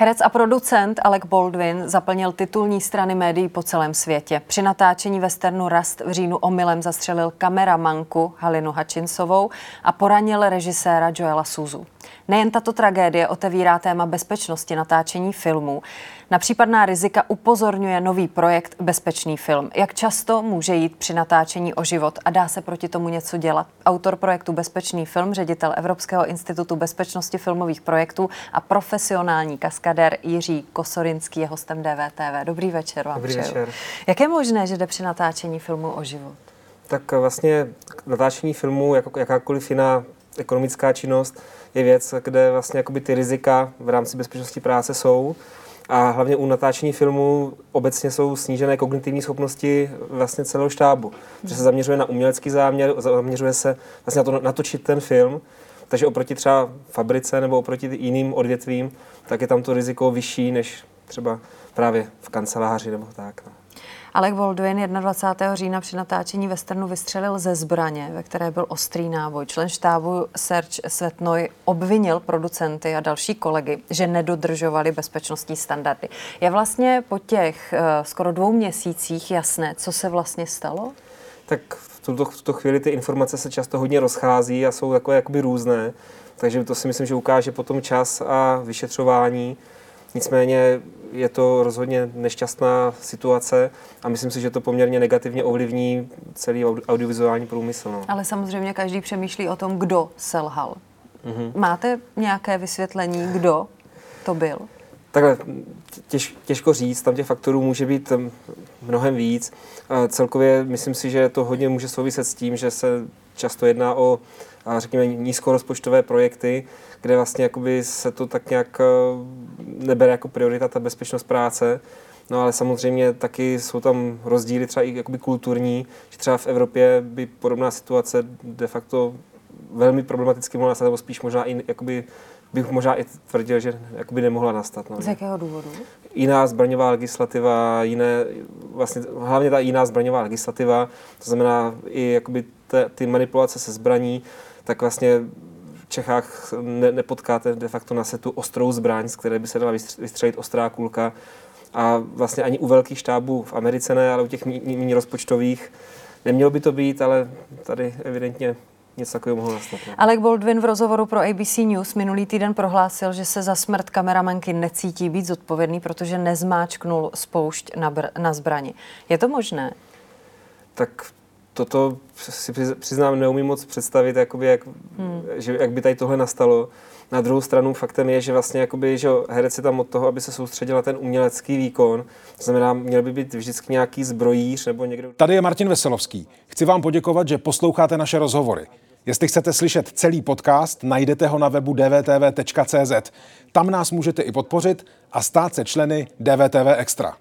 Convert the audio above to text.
Herec a producent Alec Baldwin zaplnil titulní strany médií po celém světě. Při natáčení westernu Rust v říjnu omylem zastřelil kameramanku Halinu Hutchinsovou a poranil režiséra Joela Suzu. Nejen tato tragédie otevírá téma bezpečnosti natáčení filmů. Na případná rizika upozorňuje nový projekt Bezpečný film. Jak často může jít při natáčení o život a dá se proti tomu něco dělat? Autor projektu Bezpečný film, ředitel Evropského institutu bezpečnosti filmových projektů a profesionální kaskadér Jiří Kosorinský je hostem DVTV. Dobrý večer vám Dobrý přeju. večer. Jak je možné, že jde při natáčení filmu o život? Tak vlastně natáčení filmu, jako jakákoliv jiná ekonomická činnost, je věc, kde vlastně jakoby ty rizika v rámci bezpečnosti práce jsou. A hlavně u natáčení filmu obecně jsou snížené kognitivní schopnosti vlastně celého štábu. Že se zaměřuje na umělecký záměr, zaměřuje se vlastně na to natočit ten film, takže oproti třeba fabrice nebo oproti jiným odvětvím, tak je tam to riziko vyšší než třeba právě v kanceláři nebo tak. No. Alec Baldwin 21. října při natáčení westernu vystřelil ze zbraně, ve které byl ostrý náboj. Člen štábu Serge Svetnoj obvinil producenty a další kolegy, že nedodržovali bezpečnostní standardy. Je vlastně po těch uh, skoro dvou měsících jasné, co se vlastně stalo? Tak v tuto, v tuto chvíli ty informace se často hodně rozchází a jsou takové jakoby různé. Takže to si myslím, že ukáže potom čas a vyšetřování. Nicméně je to rozhodně nešťastná situace a myslím si, že to poměrně negativně ovlivní celý audiovizuální průmysl. No. Ale samozřejmě každý přemýšlí o tom, kdo selhal. Mm-hmm. Máte nějaké vysvětlení, kdo to byl? Takhle, těž, těžko říct, tam těch faktorů může být mnohem víc. Celkově myslím si, že to hodně může souviset s tím, že se často jedná o, řekněme, nízkorozpočtové projekty, kde vlastně jakoby se to tak nějak nebere jako priorita ta bezpečnost práce. No ale samozřejmě taky jsou tam rozdíly třeba i jakoby kulturní, že třeba v Evropě by podobná situace de facto velmi problematicky mohla nastat, nebo spíš možná i jakoby bych možná i tvrdil, že jakoby nemohla nastat. No. Z jakého důvodu? Jiná zbraňová legislativa, jiné, vlastně hlavně ta jiná zbraňová legislativa, to znamená i jakoby te, ty manipulace se zbraní, tak vlastně v Čechách ne, nepotkáte de facto na setu ostrou zbraň, z které by se dala vystřelit ostrá kulka. A vlastně ani u velkých štábů v Americe ne, ale u těch méně rozpočtových nemělo by to být, ale tady evidentně něco takového mohlo nastat. Ne? Alec Baldwin v rozhovoru pro ABC News minulý týden prohlásil, že se za smrt kameramanky necítí být zodpovědný, protože nezmáčknul spoušť na, br- na zbrani. Je to možné? Tak toto si přiznám, neumím moc představit, jakoby jak, hmm. že, jak by tady tohle nastalo. Na druhou stranu faktem je, že vlastně jakoby, že herec je tam od toho, aby se soustředil na ten umělecký výkon. To znamená, měl by být vždycky nějaký zbrojíř nebo někdo. Tady je Martin Veselovský. Chci vám poděkovat, že posloucháte naše rozhovory. Jestli chcete slyšet celý podcast, najdete ho na webu dvtv.cz. Tam nás můžete i podpořit a stát se členy DVTV Extra.